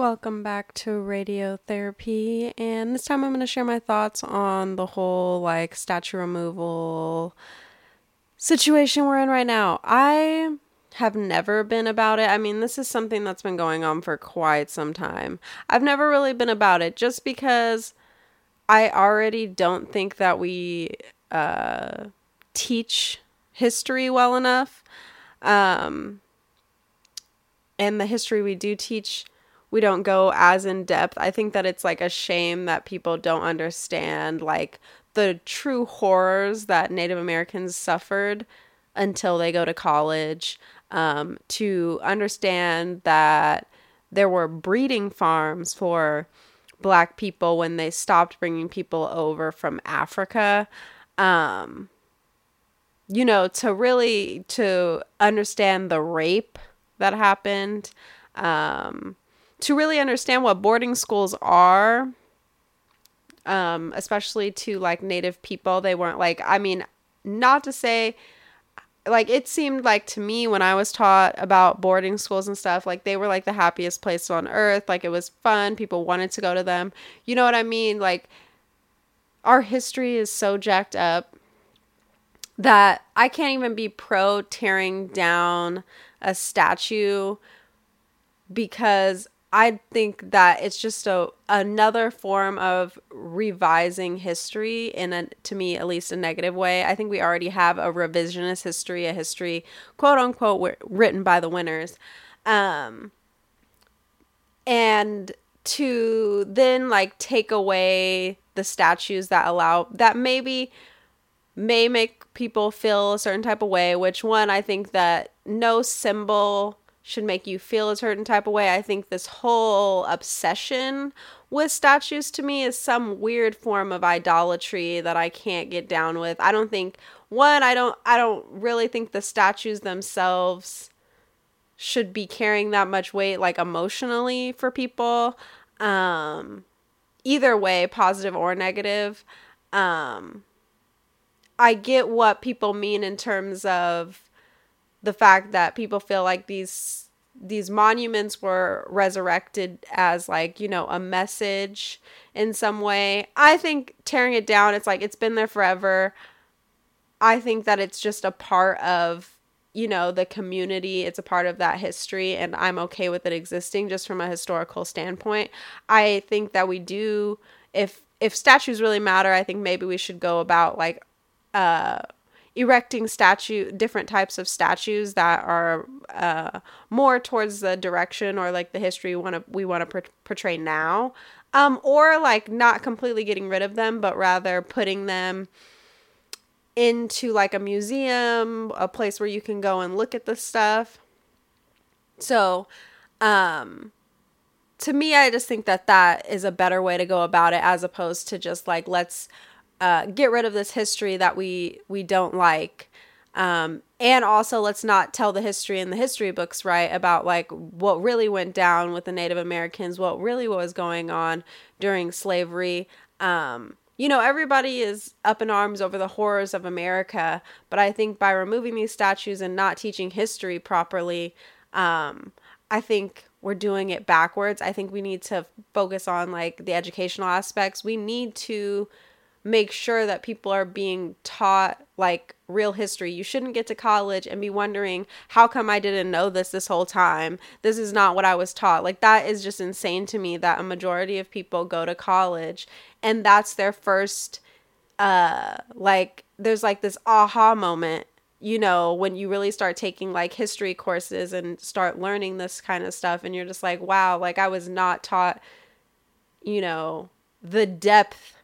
Welcome back to Radiotherapy, and this time I'm going to share my thoughts on the whole like statue removal situation we're in right now. I have never been about it. I mean, this is something that's been going on for quite some time. I've never really been about it just because I already don't think that we uh, teach history well enough. Um, and the history we do teach we don't go as in depth. I think that it's like a shame that people don't understand like the true horrors that Native Americans suffered until they go to college. Um, to understand that there were breeding farms for black people when they stopped bringing people over from Africa. Um, you know, to really to understand the rape that happened. Um, to really understand what boarding schools are, um, especially to like native people, they weren't like, I mean, not to say, like, it seemed like to me when I was taught about boarding schools and stuff, like, they were like the happiest place on earth. Like, it was fun. People wanted to go to them. You know what I mean? Like, our history is so jacked up that I can't even be pro tearing down a statue because I think that it's just a another form of revising history in a to me at least a negative way. I think we already have a revisionist history, a history quote unquote written by the winners. Um and to then like take away the statues that allow that maybe may make people feel a certain type of way, which one I think that no symbol should make you feel a certain type of way. I think this whole obsession with statues to me is some weird form of idolatry that I can't get down with. I don't think one, I don't I don't really think the statues themselves should be carrying that much weight like emotionally for people. Um either way, positive or negative. Um I get what people mean in terms of the fact that people feel like these these monuments were resurrected as like you know a message in some way. I think tearing it down it's like it's been there forever. I think that it's just a part of you know the community. It's a part of that history and i'm okay with it existing just from a historical standpoint. I think that we do if if statues really matter i think maybe we should go about like uh erecting statue different types of statues that are uh, more towards the direction or like the history we want to we want to portray now. Um, or like not completely getting rid of them but rather putting them into like a museum a place where you can go and look at the stuff. So um to me i just think that that is a better way to go about it as opposed to just like let's uh, get rid of this history that we we don't like. Um, and also let's not tell the history in the history books right about like what really went down with the native americans what really was going on during slavery. Um, you know everybody is up in arms over the horrors of america but i think by removing these statues and not teaching history properly um, i think we're doing it backwards. I think we need to focus on like the educational aspects. We need to make sure that people are being taught like real history. You shouldn't get to college and be wondering, how come I didn't know this this whole time? This is not what I was taught. Like, that is just insane to me that a majority of people go to college and that's their first, uh, like, there's like this aha moment. You know, when you really start taking like history courses and start learning this kind of stuff, and you're just like, wow, like I was not taught, you know, the depth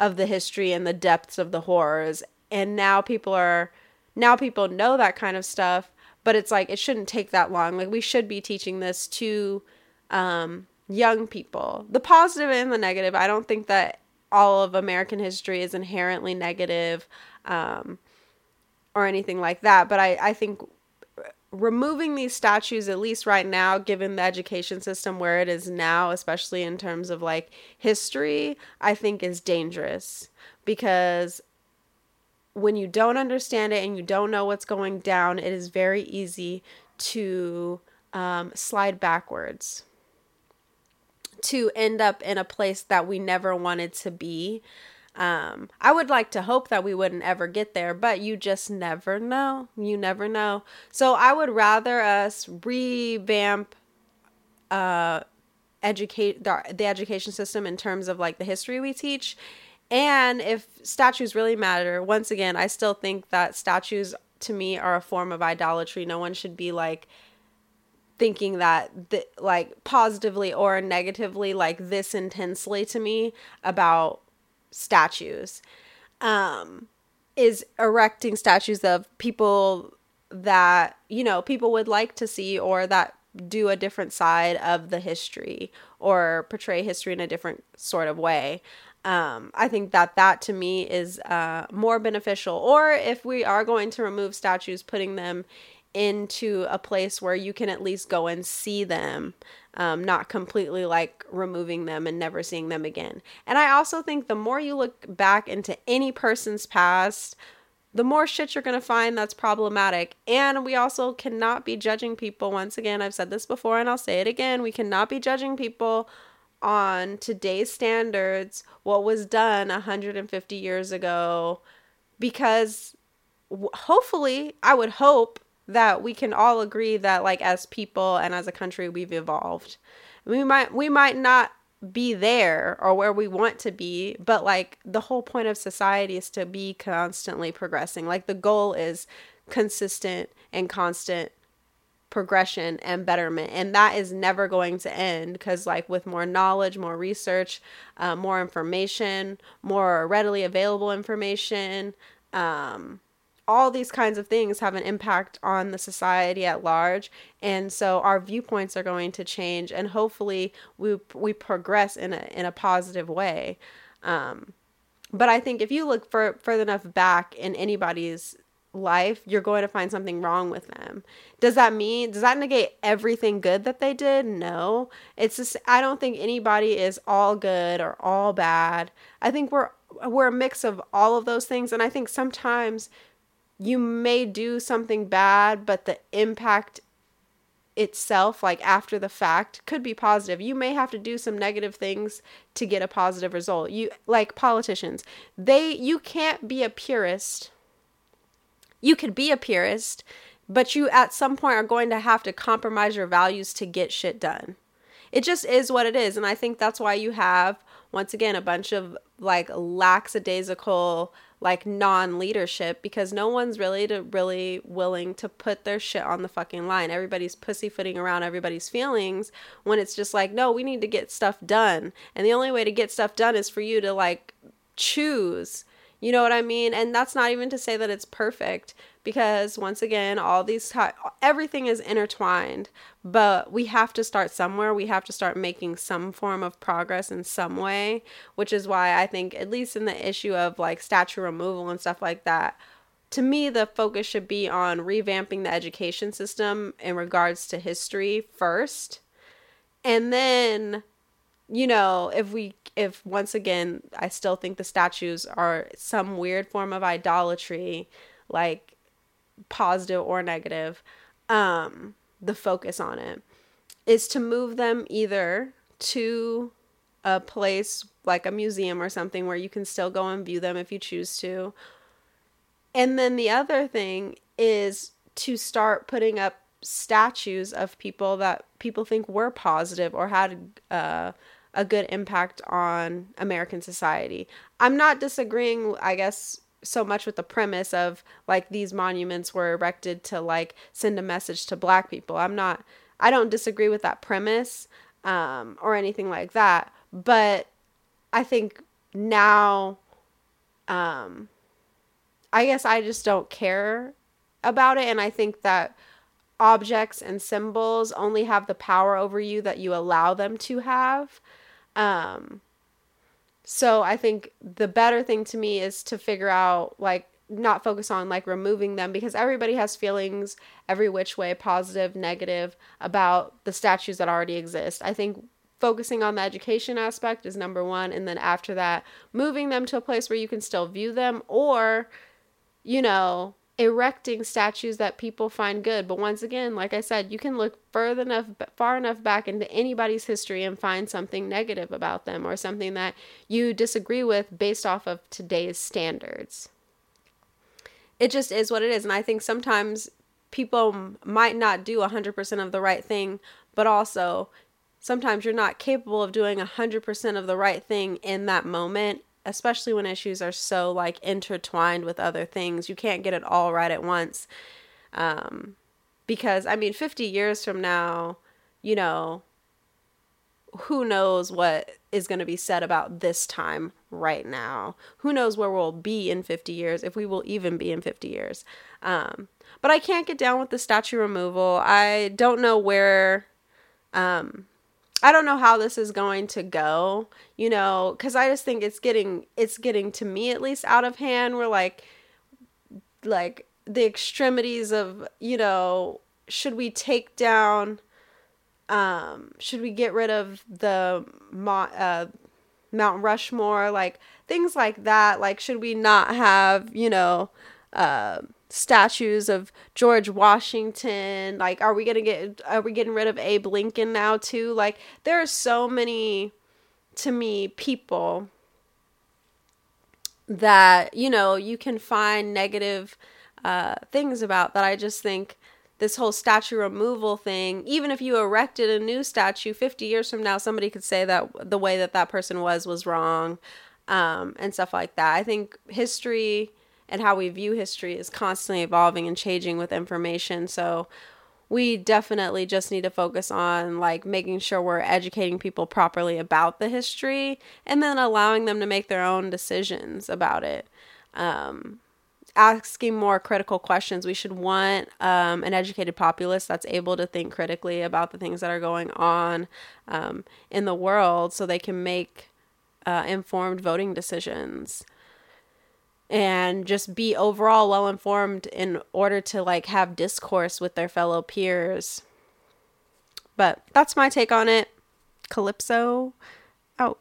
of the history and the depths of the horrors. And now people are now people know that kind of stuff but it's like it shouldn't take that long. Like we should be teaching this to um, young people. The positive and the negative. I don't think that all of american history is inherently negative um, or anything like that but i, I think removing these statues at least right now given the education system where it is now especially in terms of like history i think is dangerous because when you don't understand it and you don't know what's going down it is very easy to um, slide backwards to end up in a place that we never wanted to be. Um, I would like to hope that we wouldn't ever get there, but you just never know. You never know. So I would rather us revamp uh educate the, the education system in terms of like the history we teach and if statues really matter once again i still think that statues to me are a form of idolatry no one should be like thinking that th- like positively or negatively like this intensely to me about statues um is erecting statues of people that you know people would like to see or that do a different side of the history or portray history in a different sort of way um, I think that that to me is uh, more beneficial. Or if we are going to remove statues, putting them into a place where you can at least go and see them, um, not completely like removing them and never seeing them again. And I also think the more you look back into any person's past, the more shit you're to find that's problematic. And we also cannot be judging people. Once again, I've said this before and I'll say it again. We cannot be judging people on today's standards what was done 150 years ago because hopefully, I would hope that we can all agree that like as people and as a country we've evolved. We might we might not be there or where we want to be, but like the whole point of society is to be constantly progressing. Like the goal is consistent and constant progression and betterment and that is never going to end because like with more knowledge more research uh, more information more readily available information um, all these kinds of things have an impact on the society at large and so our viewpoints are going to change and hopefully we we progress in a in a positive way. Um, but i think if you look for, further enough back in anybody's life you're going to find something wrong with them. Does that mean does that negate everything good that they did? No. It's just i don't think anybody is all good or all bad. I think we're we're a mix of all of those things and i think sometimes you may do something bad, but the impact itself, like after the fact, could be positive. You may have to do some negative things to get a positive result. You like politicians, they you can't be a purist. You could be a purist, but you at some point are going to have to compromise your values to get shit done. It just is what it is, and I think that's why you have once again a bunch of like lackadaisical like non-leadership because no one's really to really willing to put their shit on the fucking line. Everybody's pussyfooting around everybody's feelings when it's just like, no, we need to get stuff done. And the only way to get stuff done is for you to like choose. You know what I mean? And that's not even to say that it's perfect because once again all these everything is intertwined but we have to start somewhere we have to start making some form of progress in some way which is why i think at least in the issue of like statue removal and stuff like that to me the focus should be on revamping the education system in regards to history first and then you know if we if once again i still think the statues are some weird form of idolatry like positive or negative, um, the focus on it is to move them either to a place like a museum or something where you can still go and view them if you choose to. And then the other thing is to start putting up statues of people that people think were positive or had uh, a good impact on American society. I'm not disagreeing, I guess, so much with the premise of like these monuments were erected to like send a message to black people. I'm not I don't disagree with that premise um, or anything like that, but I think now um, I guess I just don't care about it and I think that objects and symbols only have the power over you that you allow them to have. Um, so I think the better thing to me is to figure out like not focus on like removing them because everybody has feelings every which way positive negative about the statues that already exist. I think focusing on the education aspect is number one and then after that moving them to a place where you can still view them or you know erecting statues that people find good. But once again, like I said, you can look further enough, far enough back into anybody's history and find something negative about them or something that you disagree with based off of today's standards. It just is what it is. And I think sometimes people might not do 100% of the right thing, but also sometimes you're not capable of doing 100% of the right thing in that moment especially when issues are so like intertwined with other things. You can't get it all right at once. Um, because I mean, 50 years from now, you know, who knows what is going to be said about this time right now? Who knows where we'll be in 50 years, if we will even be in 50 years. Um, but I can't get down with the statue removal. I don't know where um, I don't know how this is going to go, you know, cuz I just think it's getting it's getting to me at least out of hand. We're like like the extremities of, you know, should we take down um should we get rid of the uh Mount Rushmore like things like that like should we not have, you know, uh statues of George Washington. Like, are we gonna get? Are we getting rid of Abe Lincoln now too? Like, there are so many, to me, people that you know you can find negative uh, things about that. I just think this whole statue removal thing, even if you erected a new statue 50 years from now, somebody could say that the way that that person was was wrong um, and stuff like that. I think history and how we view history is constantly evolving and changing with information. So we definitely just need to focus on like making sure we're educating people properly about the history and then allowing them to make their own decisions about it. Um, asking more critical questions. We should want um, an educated populace that's able to think critically about the things that are going on um, in the world so they can make uh, informed voting decisions and just be overall well informed in order to like have discourse with their fellow peers. But that's my take on it. Calypso out.